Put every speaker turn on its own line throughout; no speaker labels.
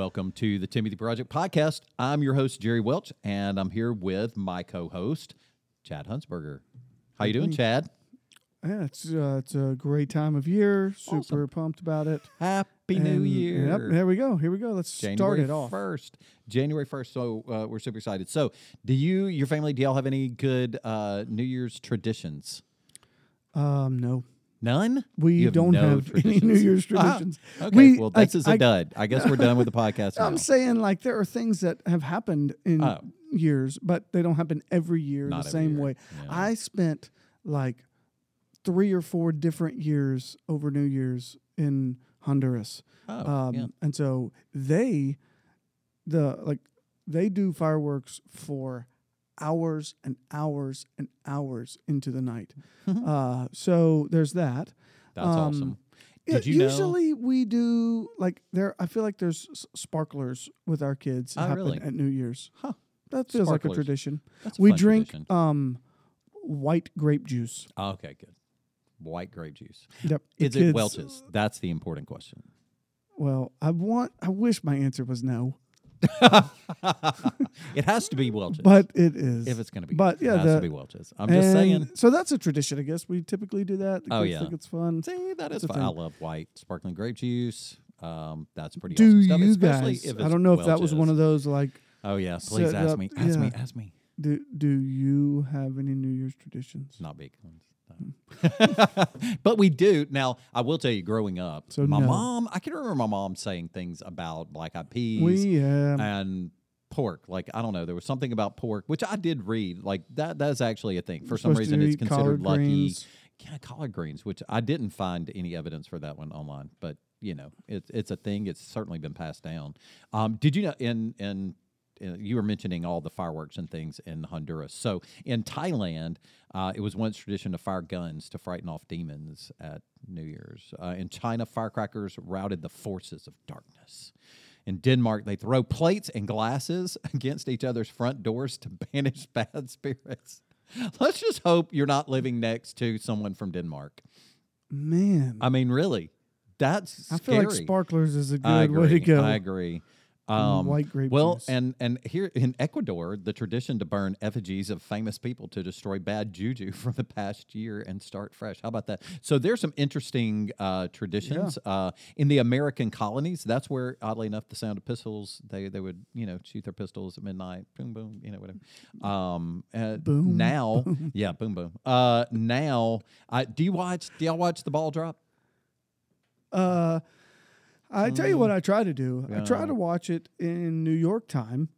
Welcome to the Timothy Project Podcast. I'm your host Jerry Welch, and I'm here with my co-host Chad Hunsberger. How you doing, Chad?
Yeah, it's uh, it's a great time of year. Super
Awesome.
pumped about it.
Happy New Year!
Yep, here we go. Here we go. Let's
January
start it off.
first. January first. So uh, we're super excited. So, do you, your family, do y'all have any good uh, New Year's traditions?
Um, no,
None.
we
have
don't
no
have any New
traditions?
Year's
Ah,
traditions.
Okay,
We-
well,
I-
this is a
I-
dud. I guess we're done with the podcast now.
I'm saying like there are things that have happened in
Oh.
years, but they don't happen every year
Not
the same
year,
way.
yeah.
I spent like three or four different years over New Year's in Honduras.
oh,
um,
yeah.
and so they the like they do fireworks for hours and hours and hours into the night uh, so there's that
That's
um,
awesome. Did you know-
usually we do like there i feel like there's s- sparklers with our kids
Oh,
happen
really?
at new year's
Huh.
that feels like a tradition
That's a
we drink
tradition.
um white grape juice
Oh, okay, good. White grape juice.
yep
Is it Welch's? That's the important question.
well i want i wish my answer was no
it has to be Welch's.
but it is
if it's going to be,
but yeah,
it has
the-
to be Welch's. I'm just saying.
So that's a tradition, I guess. We typically do that. The
Oh, yeah.
think it's fun.
See, that is
a
fine. I love white sparkling grape juice. Um, that's pretty
Do
awesome stuff.
you
especially
guys? I don't know if that was one of those like.
Oh yeah, please ask
up-
me. Ask me. Ask me.
Do Do you have any New Year's traditions?
Not big ones. but we do now. I will tell you, growing up,
So
my
no.
mom. I can remember my mom saying things about black eyed peas.
We um,
and pork. Like I don't know, there was something about pork which I did read. Like that that's actually a thing. For some reason, it's considered lucky.
greens.
Yeah, collard greens, which I didn't find any evidence for that one online, but you know, it's it's a thing. It's certainly been passed down. Um, did you know in in you were mentioning all the fireworks and things in Honduras. So in Thailand, uh, it was once tradition to fire guns to frighten off demons at New Year's. Uh, in China, firecrackers routed the forces of darkness. In Denmark, they throw plates and glasses against each other's front doors to banish bad spirits. Let's just hope you're not living next to someone from Denmark.
man,
I mean, really, that's
I feel
scary.
like sparklers is a good way to go.
I agree. Um,
white grape
well,
juice.
and and here in Ecuador, the tradition to burn effigies of famous people to destroy bad juju from the past year and start fresh. How about that? So there's some interesting uh, traditions uh, in the American colonies. That's where, oddly enough, the sound of pistols they they would you know shoot their pistols at midnight, boom boom, you know whatever. Um, uh,
Boom,
now, yeah, boom boom. Uh, now, I do you watch? Do y'all watch the ball drop?
uh, I tell you what, I try to do. I try to watch it in New York time.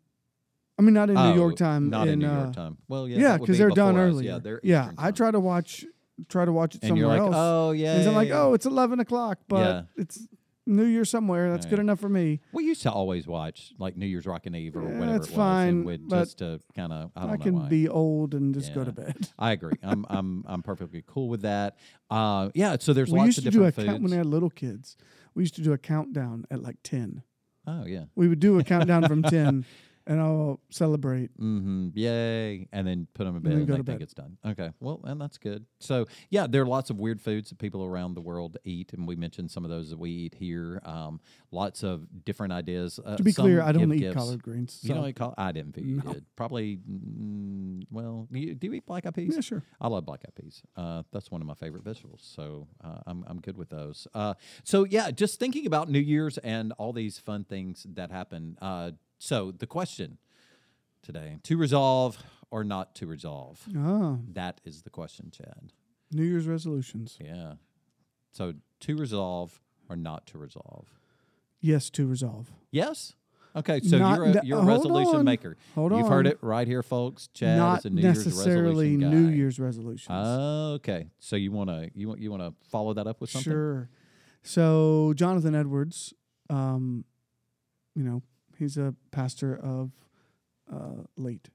I mean, not in New York
Oh,
time.
Not in, New
uh,
York time. Well, yeah,
Yeah,
that would
because
be
they're done
before us.
earlier.
Yeah, they're. Eastern
I
time.
try to watch, try to watch it
and
somewhere
you're like,
else.
oh yeah.
and I'm like,
yeah,
oh, it's eleven o'clock, but it's New Year somewhere. That's good
Yeah.
enough for me.
we used to always watch like New Year's Rockin' Eve or
Yeah,
whatever
that's
it was,
fine,
and
but
just to kind of I
I,
don't know
can
why.
be old and just go to
Yeah.
bed.
I agree. I'm I'm I'm perfectly cool with that. Uh, yeah. So there's
we
lots
used
of
to do a
different
count when
foods.
they had little kids. We used to do a countdown at like ten.
oh yeah.
We would do a countdown from ten, and I'll celebrate.
Mm-hmm. Yay. And then put them in
And
bed and,
go
they think
bed.
it's done. Okay. Well, and that's good. So, yeah, there are lots of weird foods that people around the world eat. And we mentioned some of those that we eat here. Um, lots of different ideas. Uh,
To be clear, I don't eat
gifts.
collard greens.
You
so-
don't eat collard? I didn't think you did. Probably, mm, well, you, do you eat black eyed peas?
yeah, sure.
I love black eyed peas. Uh, that's one of my favorite vegetables. So uh, I'm, I'm good with those. Uh, so, yeah, just thinking about New Year's and all these fun things that happen. So, the question today to resolve or not to resolve?
Ah,
That is the question, Chad.
New Year's resolutions.
Yeah. So, to resolve or not to resolve?
Yes, to resolve.
Yes? Okay, so
Not-
you're a, you're a resolution
on.
maker.
Hold on.
You've heard it right here, folks. Chad
Not
is a New Year's
necessarily
resolution
New
guy.
Year's resolutions.
Okay, so you want to you want you want to follow that up with something?
Sure. So Jonathan Edwards, um, you know, he's a pastor of uh, late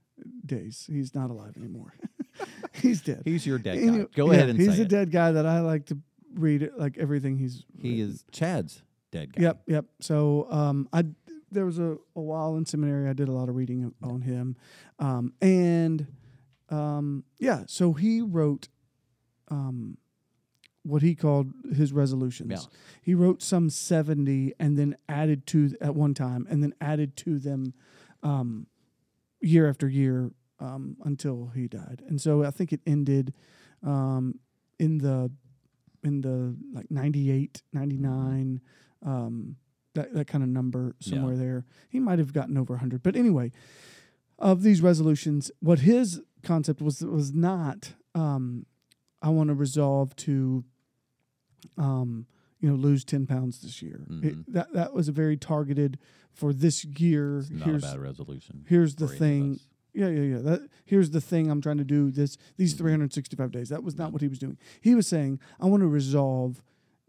days. He's not alive anymore. he's dead.
He's your dead guy. Go
yeah,
ahead and
he's a
it.
dead guy that I like to read like everything he's.
He
written.
is Chad's dead guy.
Yep, yep. So um, I there was a, a while in seminary I did a lot of reading on him, um, and um, yeah. So he wrote um, what he called his resolutions.
Yeah.
He wrote some 70 and then added to at one time and then added to them um, year after year um, until he died. And so I think it ended um, in the in the like 98, 99 um, that that kind of number somewhere there. He might have gotten over 100. But anyway, of these resolutions, what his concept was was not um, I want to resolve to um, you know lose 10 pounds this year. It,
Mhm.
that that was a very targeted for this year.
It's not
here's
a bad resolution.
here's the
for any of
thing. Yeah, yeah, yeah. That here's the thing I'm trying to do this these
Mhm.
365 days. That was not what he was doing. He was saying, I want to resolve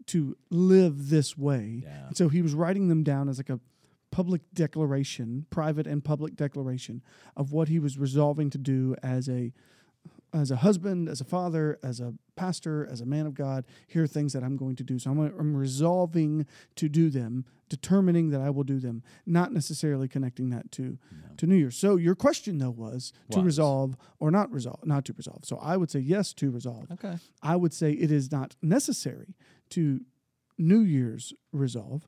to live this way.
Yeah.
And so he was writing them down as like a public declaration, private and public declaration of what he was resolving to do as a as a husband, as a father, as a pastor, as a man of God. Here are things that I'm going to do. So I'm, I'm resolving to do them, determining that I will do them, not necessarily connecting that to
No.
to New Year's. So your question though was to
Was.
resolve or not resolve, not to resolve. So I would say yes to resolve.
Okay.
I would say it is not necessary to New Year's resolve,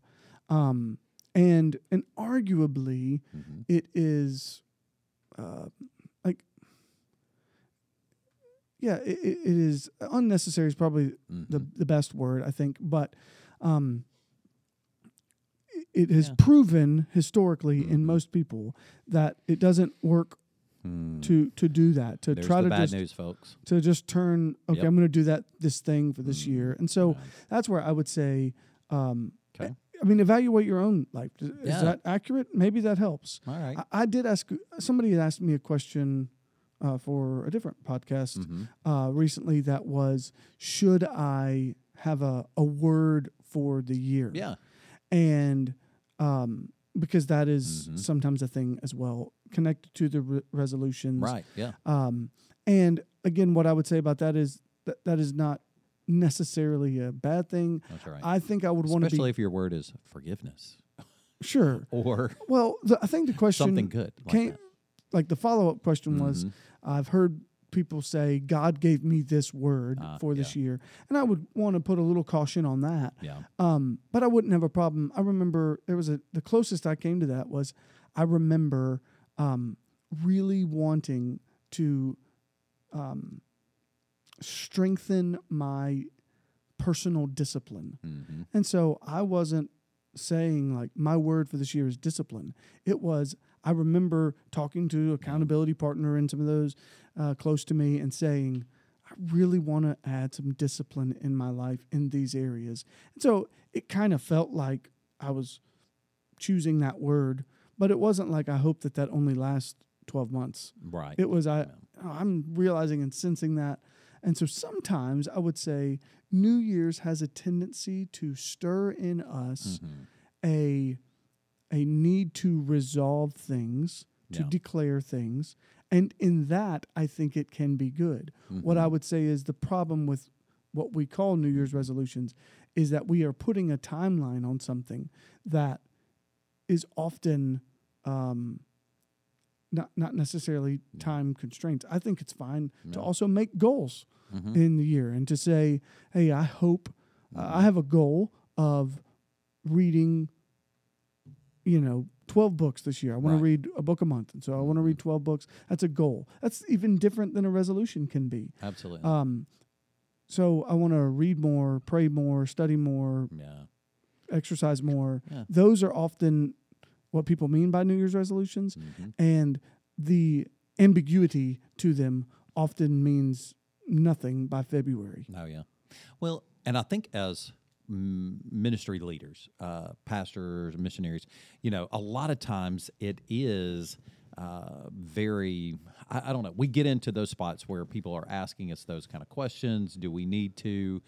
um, and and arguably
hmm
it is, uh, yeah, it, it it is unnecessary. Is probably the
hmm
the best word I think, but um, it has
Yeah.
proven historically in
Mhm.
most people that it doesn't work to to do that to
There's
try
the
to
bad
just
news, folks.
to just turn okay
Yep.
i'm going to do that this thing for this
Mhm.
year and so
Yeah.
that's where i would say um
Okay.
i mean evaluate your own life is, is
Yeah.
that accurate maybe that helps
All right.
I, I did ask somebody asked me a question uh, for a different podcast
Mhm.
uh, recently that was should i have a, a word for the year
Yeah.
and um, because that is
Mhm.
sometimes a thing as well connected to the re- resolutions
Right. Yeah.
um, and again what i would say about that is that that is not necessarily a bad thing
That's right.
i think i would want to
Especially
be
if your word is forgiveness
sure
or
well the, i think the question
something good. Like
came
that.
like the follow-up question was
Mhm.
I've heard people say god gave me this word
Ah,
for this year and i would want to put a little caution on that
Yeah.
Um, but I wouldn't have a problem. I remember there was a the closest I came to that was I remember um, really wanting to um, strengthen my personal discipline,
hmm
and so I wasn't saying like my word for this year is discipline. It was I remember talking to accountability partner and some of those uh, close to me and saying. I really want to add some discipline in my life in these areas. And so it kind of felt like I was choosing that word, but it wasn't like I hope that that only lasts 12 months.
Right.
It was I
Yeah.
oh, I'm realizing and sensing that. And so sometimes I would say New Year's has a tendency to stir in us
Mhm.
a a need to resolve things, to
Yeah.
declare things. And in that, I think it can be good. What I would say is the problem with what we call New Year's resolutions is that we are putting a timeline on something that is often um, not not necessarily time constraints. I think it's fine to also make goals
Mhm.
in the year and to say, "Hey, I hope uh,
Mm-hmm.
I have a goal of reading, you know, twelve books this year. I want
Right.
to read a book a month, and so I want to read twelve books. That's a goal. That's even different than a resolution can be.
Absolutely.
Um, so I want to read more, pray more, study more,
yeah.
exercise more.
Yeah.
Those are often what people mean by New Year's resolutions,
Mhm.
and the ambiguity to them often means nothing by February.
Oh yeah. Well, and I think as ministry leaders, uh, pastors, missionaries, you know, a lot of times it is uh, very. I, I don't know. We get into those spots where people are asking us those kind of questions. Do we need to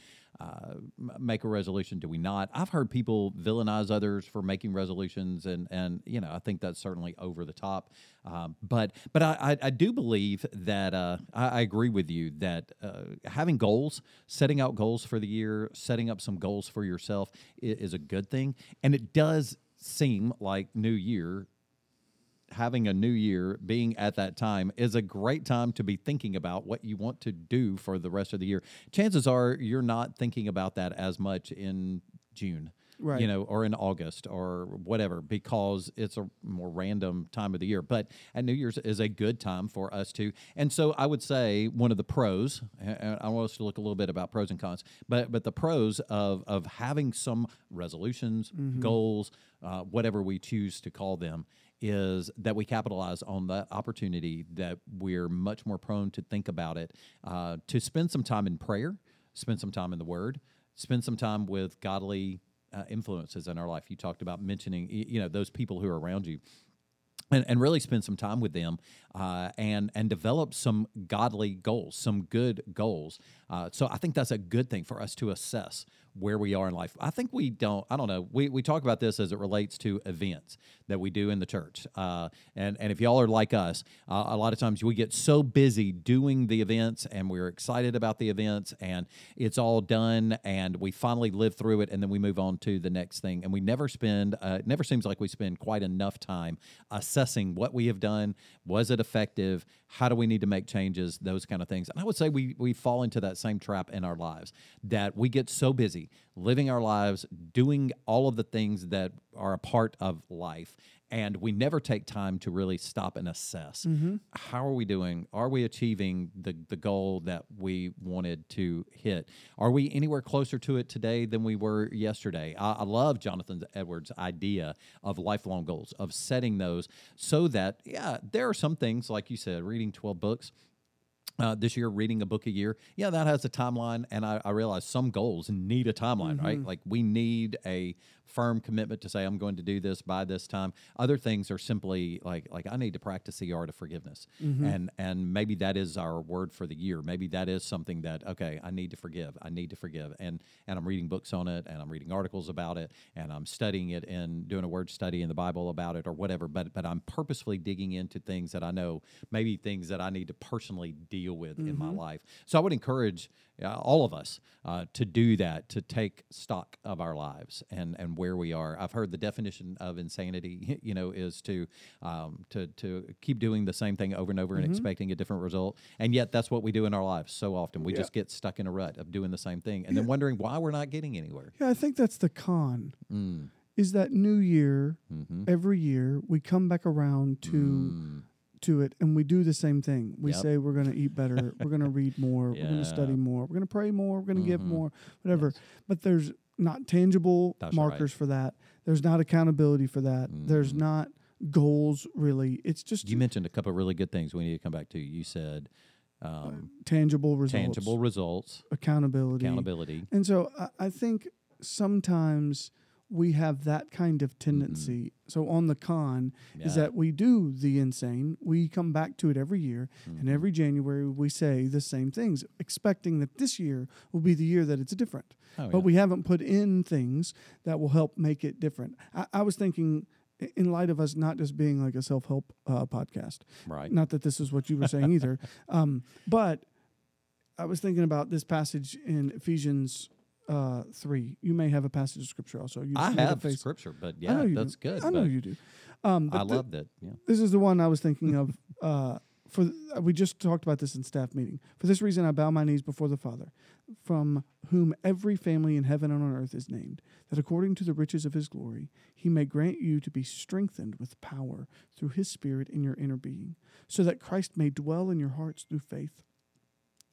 make a resolution? Do we not? I've heard people villainize others for making resolutions, and and you know, I think that's certainly over the top. Um, but but I, I, I do believe that uh, I, I agree with you that uh, having goals, setting out goals for the year, setting up some goals for yourself is, is a good thing, and it does seem like New Year having a new year, being at that time, is a great time to be thinking about what you want to do for the rest of the year. Chances are you're not thinking about that as much in June.
Right.
You know, or in August or whatever, because it's a more random time of the year. But at New Year's is a good time for us to. And so I would say one of the pros, and I want us to look a little bit about pros and cons, but but the pros of of having some resolutions, goals, uh, whatever we choose to call them, is that we capitalize on that opportunity that we're much more prone to think about it, uh, to spend some time in prayer, spend some time in the Word, spend some time with godly uh, influences in our life. You talked about mentioning, you know, those people who are around you. And, and really spend some time with them uh, and and develop some godly goals, some good goals. Uh, so I think that's a good thing for us to assess where we are in life. I think we don't. I don't know. We, we talk about this as it relates to events that we do in the church. Uh, and and if y'all are like us, uh, a lot of times we get so busy doing the events and we're excited about the events and it's all done and we finally live through it and then we move on to the next thing and we never spend. Uh, it never seems like we spend quite enough time assessing what we have done. Was it effective? How do we need to make changes? Those kind of things. And I would say we we fall into that same trap in our lives that we get so busy living our lives, doing all of the things that are a part of life. And we never take time to really stop and assess mm-hmm. how are we doing? Are we achieving the, the goal that we wanted to hit? Are we anywhere closer to it today than we were yesterday? I, I love Jonathan Edwards' idea of lifelong goals, of setting those so that, yeah, there are some things, like you said, reading 12 books uh, this year reading a book a year yeah that has a timeline and i, I realize some goals need a timeline right? Like we need a firm commitment to say i'm going to do this by this time. Other things are simply like like i need to practice the art of forgiveness. Mm-hmm. And and maybe that is our word for the year. Maybe that is something that okay i need to forgive. I need to forgive. And and i'm reading books on it and i'm reading articles about it and i'm studying it and doing a word study in the bible about it or whatever. But but i'm purposefully digging into things that i know maybe things that i need to personally deal with in my mm-hmm. life. So i would encourage uh, all of us uh, to do that to take stock of our lives and and where we are i've heard the definition of insanity you know is to um, to to keep doing the same thing over and over and expecting a different result and yet that's what we do in our lives so often we
Yeah.
just get stuck in a rut of doing the same thing and then wondering why we're not getting anywhere
Yeah, I think that's the con.
mm.
Is that new year
hmm
every year we come back around to
Mm.
To it and we do the same thing. We
Yep.
say we're going to eat better, we're going to read more, we're going to study more, we're going to pray more, we're going to give
Mhm.
more, whatever. But there's not tangible
That's right.
markers for that. There's not accountability for that. There's
Mhm.
not goals really. It's just
you mentioned a couple of really good things we need to come back to you said um,
tangible results,
tangible results
accountability.
accountability
And so I, I think sometimes we have that kind of tendency. So on the con is
Mm-hmm.
That we do the insane. We come back to it every year,
Mm-hmm.
and every January we say the same things, expecting that this year will be the year that it's different.
Oh,
But
yeah.
we haven't put in things that will help make it different. I, I was thinking. In light of us not just being like a self help uh, podcast,
right
not that this is what you were saying either, um, but I was thinking about this passage in Ephesians uh, three. You may have a passage of scripture also. You
I have
face.
scripture, but
I
yeah,
know you
that's
do.
good.
I know you do. Um,
I love that. Yeah.
this is the one I was thinking of. Uh, for uh, we just talked about this in staff meeting. For this reason, I bow my knees before the Father, from whom every family in heaven and on earth is named, that according to the riches of His glory, He may grant you to be strengthened with power through His Spirit in your inner being, so that Christ may dwell in your hearts through faith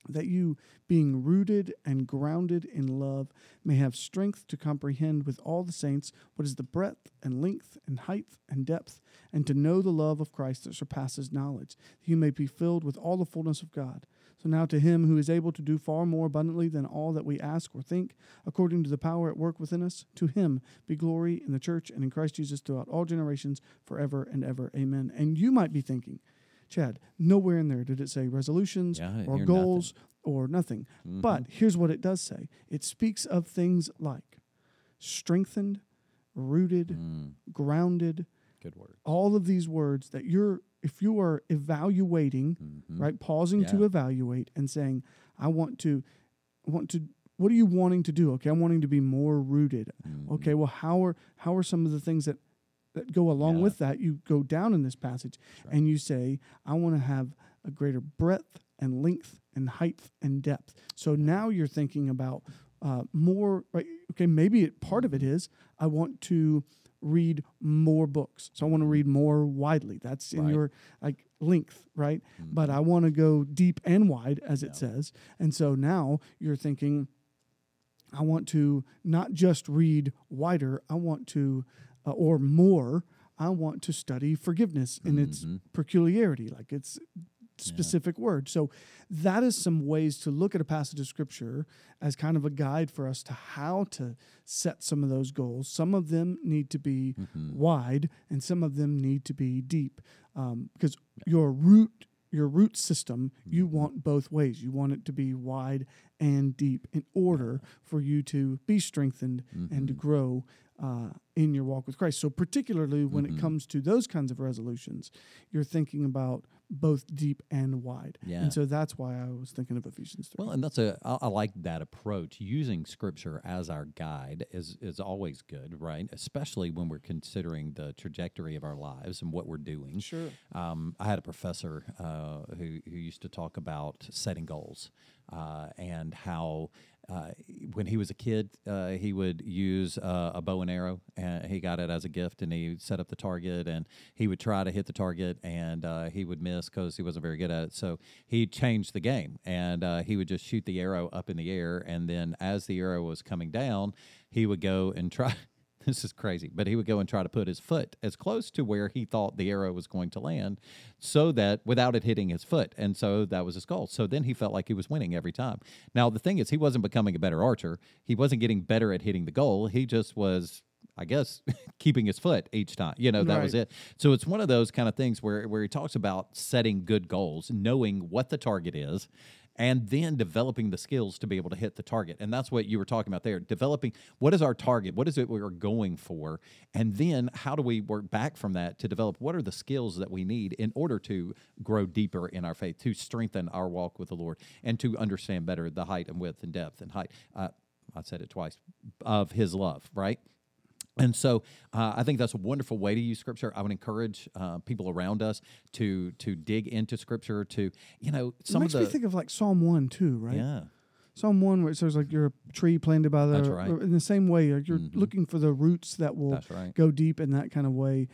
that you, being rooted and grounded in love, may have strength to comprehend with all the saints what is the breadth and length and height and depth, and to know the love of Christ that surpasses knowledge, that you may be filled with all the fullness of God. So now to him who is able to do far more abundantly than all that we ask or think, according to the power at work within us, to him be glory in the church and in Christ Jesus throughout all generations, forever and ever. Amen. And you might be thinking, Chad, nowhere in there did it say resolutions
Yeah,
or goals or nothing.
Mhm.
But here's what it does say it speaks of things like strengthened, rooted,
Mm,
grounded,
good word.
all of these words that you're, if you are evaluating,
Mhm.
right, pausing to evaluate and saying, I want to, I want to, what are you wanting to do? Okay, I'm wanting to be more rooted.
Mhm.
Okay, well, how are how are some of the things that that go along
Yeah.
with that, you go down in this passage
right.
and you say, I want to have a greater breadth and length and height and depth. So now you're thinking about uh, more, right? Okay, maybe it, part of it
Mm-hmm.
I want to read more books. So I want to read more widely. That's in
Right.
your like length, right?
Mhm.
But I want to go deep and wide, as it says. And so now you're thinking, I want to not just read wider, I want to, uh, or more, I want to study forgiveness in its
Mhm.
peculiarity, like its specific word. So that is some ways to look at a passage of scripture as kind of a guide for us to how to set some of those goals. Some of them need to be
Mhm.
wide, and some of them need to be deep, um, because your root your root system you
Mm-hmm.
want both ways. You want it to be wide and deep in order for you to be strengthened and to
Mhm.
grow uh, in your walk with Christ. So, particularly when
Mhm.
it comes to those kinds of resolutions, you're thinking about both deep and wide.
Yeah.
And so that's why I was thinking of Ephesians 3.
Well, and that's a I, I like that approach. Using Scripture as our guide is is always good, right? Especially when we're considering the trajectory of our lives and what we're doing.
sure.
Um, I had a professor uh, who who used to talk about setting goals uh, and how. Uh, when he was a kid, uh, he would use uh, a bow and arrow, and he got it as a gift, and he set up the target, and he would try to hit the target, and uh, he would miss because he wasn't very good at it. So he changed the game, and uh, he would just shoot the arrow up in the air, and then as the arrow was coming down, he would go and try. This is crazy, but he would go and try to put his foot as close to where he thought the arrow was going to land so that without it hitting his foot. And so that was his goal. So then he felt like he was winning every time. Now, the thing is, he wasn't becoming a better archer. He wasn't getting better at hitting the goal. He just was. I guess keeping his foot each time, you know, that was it. So it's one of those kind of things where where he talks about setting good goals, knowing what the target is, and then developing the skills to be able to hit the target. And that's what you were talking about there. Developing what is our target? What is it we're going for? And then how do we work back from that to develop what are the skills that we need in order to grow deeper in our faith, to strengthen our walk with the Lord, and to understand better the height and width and depth and height. Uh, I said it twice of His love, right? And so uh, I think that's a wonderful way to use Scripture. I would encourage uh, people around us to to dig into Scripture. To you know some It
makes
of
me
the
think of like Psalm 1 too, right?
yeah
Psalm 1 where it says like you're a tree planted by the
That's right.
in the same way you're
Mhm.
looking for the roots that will
right.
go deep in that kind of way.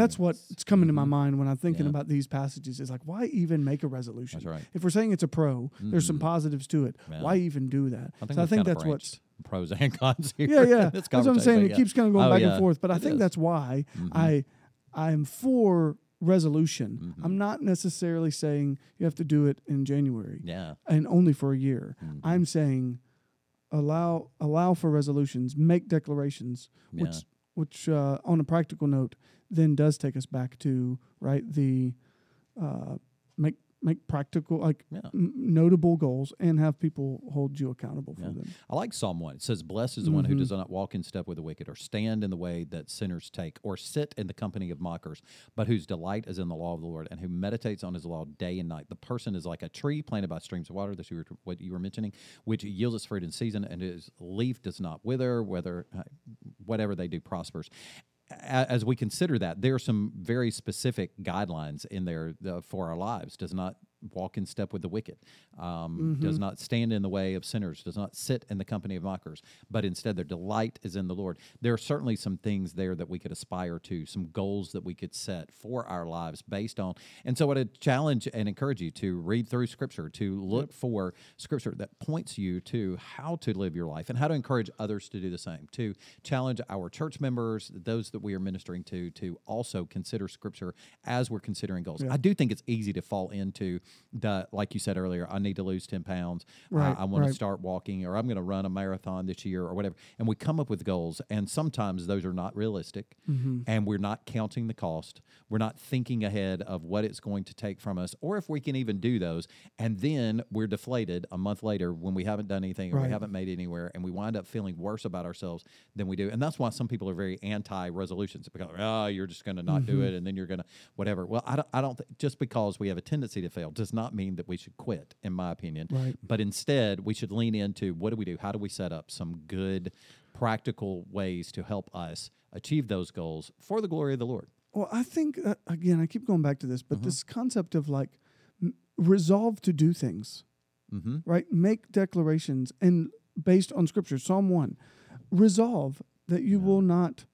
That's what's coming to my
Mhm.
mind when I'm thinking
Yeah.
about these passages. Is like, why even make a resolution?
That's right.
If we're saying it's a pro, there's some
Mhm.
positives to it.
Yeah.
Why even do that?
I think,
so I think that's what's
pros and cons here.
yeah, yeah. That's what I'm saying. It
yeah.
keeps kind of going
Oh,
back and forth. But I
It
think
is.
that's why
Mhm.
I I'm for resolution.
Mhm.
I'm not necessarily saying you have to do it in January
yeah.
and only for a year.
Mhm.
I'm saying allow allow for resolutions, make declarations,
yeah.
which which uh, on a practical note then does take us back to right the uh, make make practical like
Yeah.
n- notable goals and have people hold you accountable for
Yeah.
them.
I like Psalm 1. It says, Blessed is the one who
Mhm.
does not walk in step with the wicked, or stand in the way that sinners take, or sit in the company of mockers, but whose delight is in the law of the Lord, and who meditates on his law day and night. The person is like a tree planted by streams of water, that's you were, what you were mentioning, which yields its fruit in season, and his leaf does not wither, whether uh, whatever they do prospers. As we consider that, there are some very specific guidelines in there uh, for our lives. Does not walk in step with the wicked, um, does not stand in the way of sinners, does not sit in the company of mockers, but instead their delight is in the Lord. There are certainly some things there that we could aspire to, some goals that we could set for our lives based on. And so I would challenge and encourage you to read through Scripture, to look for Scripture that points you to how to live your life and how to encourage others to do the same, to challenge our church members, those that we are ministering to, to also consider Scripture as we're considering goals.
Yeah.
I do think it's easy to fall into the, like you said earlier, I need to lose 10 pounds. I-
Right,
I, want
right.
to start walking or I'm going to run a marathon this year or whatever. And we come up with goals. And sometimes those are not realistic
Mm-hmm.
and we're not counting the cost. We're not thinking ahead of what it's going to take from us or if we can even do those. And then we're deflated a month later when we haven't done anything or
Right.
we haven't made anywhere and we wind up feeling worse about ourselves than we do. And that's why some people are very anti resolutions because, oh, you're just going to not do
Mhm.
it and then you're going to whatever. Well, I don't, I don't, th- just because we have a tendency to fail does not mean that we should quit, in my opinion.
Right.
But instead, we should lean into what do we do? How do we set up some good practical ways to help us achieve those goals for the glory of the Lord.
Well, I think that, again, I keep going back to this, but
Mhm.
this concept of like m- resolve to do things,
Mm-hmm.
right? Make declarations and based on scripture, Psalm 1, resolve that you
Yeah.
will not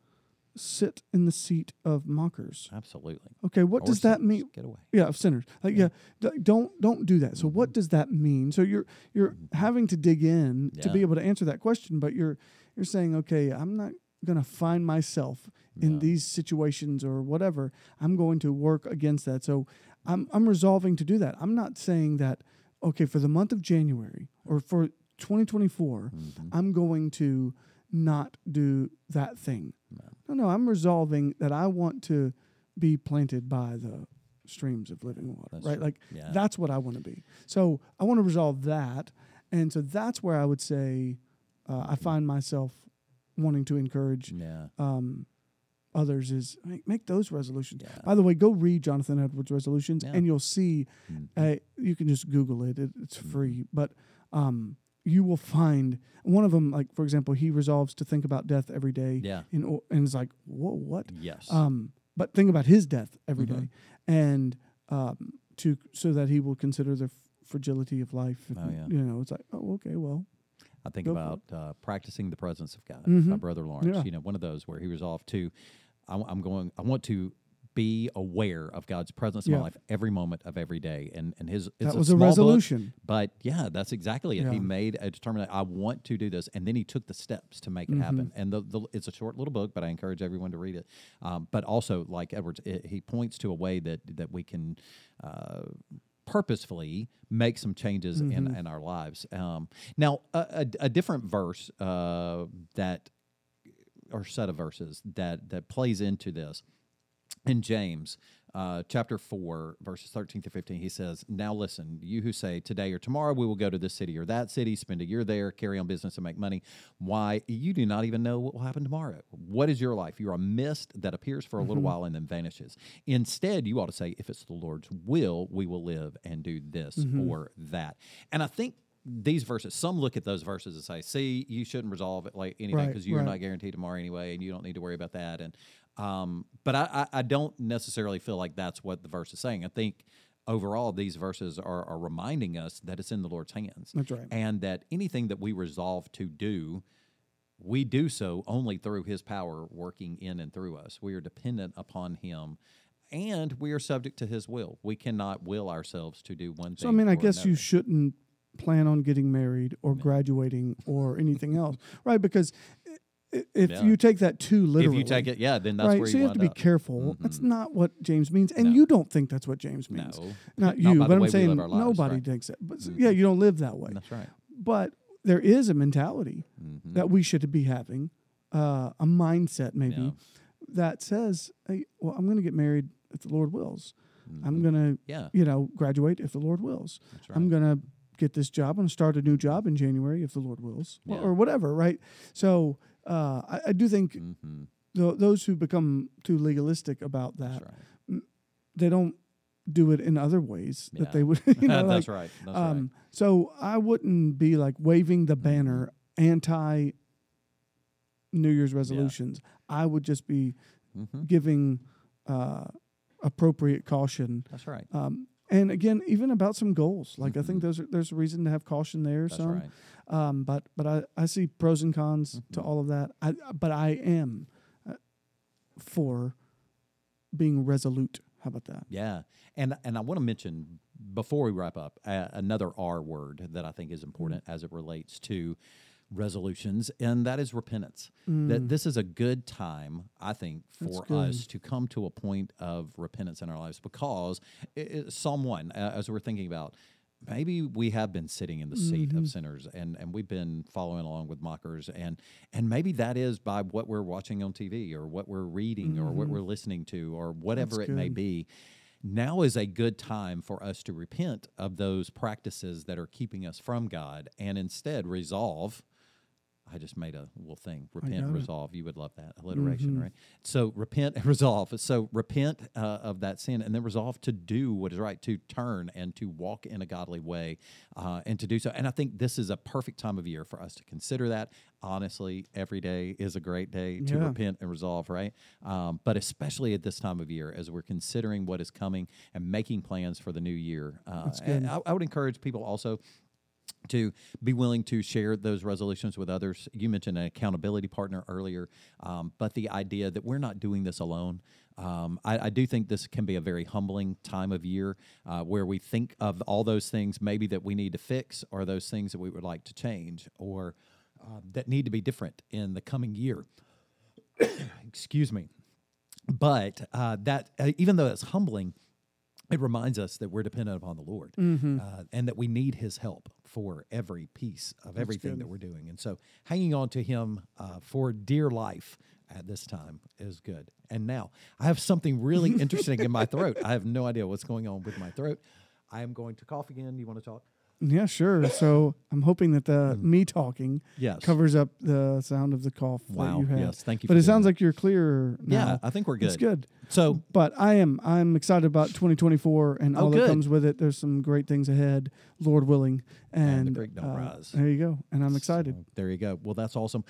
sit in the seat of mockers.
Absolutely.
Okay, what
Or
does that mean?
Get away.
Yeah, of sinners. Like yeah,
Yeah.
d- don't don't do that. So
Mhm.
what does that mean? So you're you're
Mhm.
having to dig in to be able to answer that question, but you're you're saying, okay, I'm not going to find myself in
Yeah.
these situations or whatever. I'm going to work against that. So I'm I'm resolving to do that. I'm not saying that okay, for the month of January or for 2024,
Mhm.
I'm going to not do that thing.
No.
No, no, I'm resolving that I want to be planted by the streams of living water,
That's
right?
true.
Like
Yeah.
that's what I want to be. So I want to resolve that, and so that's where I would say uh, I find myself wanting to encourage
yeah.
um, others is make, make those resolutions.
Yeah.
By the way, go read Jonathan Edwards' resolutions, and you'll see.
Mhm.
Uh, you can just Google it; it it's
Mhm.
free. But um, you will find one of them. Like for example, he resolves to think about death every day,
yeah.
in, and it's like, whoa, what?
Yes.
Um, but think about his death every day,
Mhm.
and um, to so that he will consider the f- fragility of life.
Oh, yeah.
You know, it's like, oh, okay, well,
I think about uh, practicing the presence of God. My
Mhm.
brother Lawrence,
Yeah.
you know, one of those where he resolved to, I'm going, I want to be aware of God's presence in
Yeah.
my life every moment of every day. And and his it's
that was a,
book,
resolution.
but yeah, that's exactly it. He made a determination. I want to do this, and then he took the steps to make it
Mhm.
happen. And the, the it's a short little book, but I encourage everyone to read it. Um, but also, like Edwards, it, he points to a way that that we can. Uh, purposefully make some changes in,
Mhm.
in our lives um, now a, a, a different verse uh, that or set of verses that that plays into this in James uh, chapter 4 verses 13 to 15 he says now listen you who say today or tomorrow we will go to this city or that city spend a year there carry on business and make money why you do not even know what will happen tomorrow what is your life you're a mist that appears for a little
Mhm.
while and then vanishes instead you ought to say if it's the lord's will we will live and do this
Mhm.
or that and i think these verses some look at those verses and say see you shouldn't resolve it like anything
Right,
because you're
right.
not guaranteed tomorrow anyway and you don't need to worry about that and um, but I, I, I don't necessarily feel like that's what the verse is saying. I think overall these verses are, are reminding us that it's in the lord's hands
That's right.
and that anything that we resolve to do we do so only through his power working in and through us. We are dependent upon him and we are subject to his will. We cannot will ourselves to do one thing
So I mean, I guess you shouldn't plan on getting married or graduating or anything else, right? Because if
Yeah.
you take that too literally,
if you take it yeah then that's
right,
where
so
you,
you have to be
up.
careful. That's
Mhm.
not what James means, and
No.
you don't think that's what James means.
no
Not
Not
you,
by
but I'm saying
lives,
nobody
right.
thinks that. But
Mhm.
yeah, you don't live that way.
that's right
But there is a mentality
Mhm.
that we should be having, uh, a mindset maybe
Yeah.
that says, "Hey, well, I'm going to get married if the Lord wills. I'm
Mhm.
going to,
yeah
you know, graduate if the Lord wills.
that's right.
I'm going to get this job. To start a new job in January if the Lord wills, or- or whatever, right? So uh, I, I do think
Mhm.
th- those who become too legalistic about that,
right.
they don't do it in other ways
Yeah.
that they would, you know,
that's
like,
right. That's
um, so I wouldn't be like waving the
Mhm.
banner anti New Year's resolutions. I would just be
right. hmm
giving uh, appropriate caution.
That's right.
Um, and again, even about some goals, like I think
Mhm.
those are, there's a reason to have caution there.
That's
some,
right.
um, but but I, I see pros and cons to
Mhm.
all of that. I but I am uh, for being resolute. How about that?
Yeah, and and I want to mention before we wrap up uh, another R word that I think is important
Mm-hmm.
as it relates to resolutions, and that is repentance.
Mm.
That this is a good time, I think, for us to come to a point of repentance in our lives because it, it- Psalm one, uh, as we're thinking about. Maybe we have been sitting in the seat
Mhm.
of sinners, and, and we've been following along with mockers, and and maybe that is by what we're watching on TV, or what we're reading, or what
Mhm.
we're listening to, or whatever
That's
it may be. Now is a good time for us to repent of those practices that are keeping us from God, and instead resolve I just made a little thing. Repent,
it.
resolve. You would love that alliteration,
Mhm.
right? So repent and resolve. So repent uh, of that sin, and then resolve to do what is right, to turn and to walk in a godly way, uh, and to do so. And I think this is a perfect time of year for us to consider that. Honestly, every day is a great day to
Yeah.
repent and resolve, right? Um, but especially at this time of year, as we're considering what is coming and making plans for the new year. Uh. I, I would encourage people also to be willing to share those resolutions with others. You mentioned an accountability partner earlier, um, but the idea that we're not doing this alone. Um, I, I do think this can be a very humbling time of year uh, where we think of all those things maybe that we need to fix or those things that we would like to change or uh, that need to be different in the coming year. Excuse me. But uh, that, uh, even though it's humbling, it reminds us that we're dependent upon the Lord
Mm-hmm.
uh, and that we need His help for every piece of everything that we're doing. And so, hanging on to Him uh, for dear life at this time is good. And now, I have something really interesting in my throat. I have no idea what's going on with my throat. I am going to cough again. You want to talk?
Yeah, sure. So I'm hoping that the me talking
Yes.
covers up the sound of the cough
Wow.
that you had.
Yes. Thank you.
But
for
it sounds
that.
like you're clearer now.
yeah, I think we're good.
It's good.
So,
But I am. I'm excited about 2024 and
Oh,
all that comes with it. There's some great things ahead, Lord willing.
And
And,
the
uh. There you go. And I'm excited.
So, there you go. Well, that's awesome.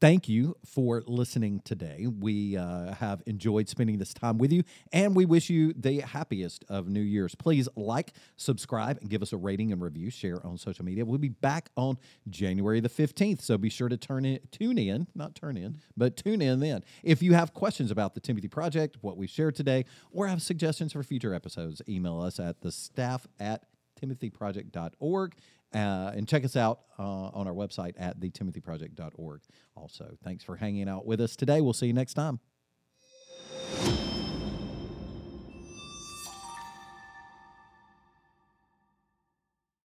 Thank you for listening today. We uh, have enjoyed spending this time with you, and we wish you the happiest of New Year's. Please like, subscribe, and give us a rating and review. Share on social media. We'll be back on January the 15th, so be sure to turn in, tune in, not turn in, but tune in then. If you have questions about the Timothy Project, what we shared today, or have suggestions for future episodes, email us at the staff at timothyproject.org. Uh, and check us out uh, on our website at thetimothyproject.org. Also, thanks for hanging out with us today. We'll see you next time.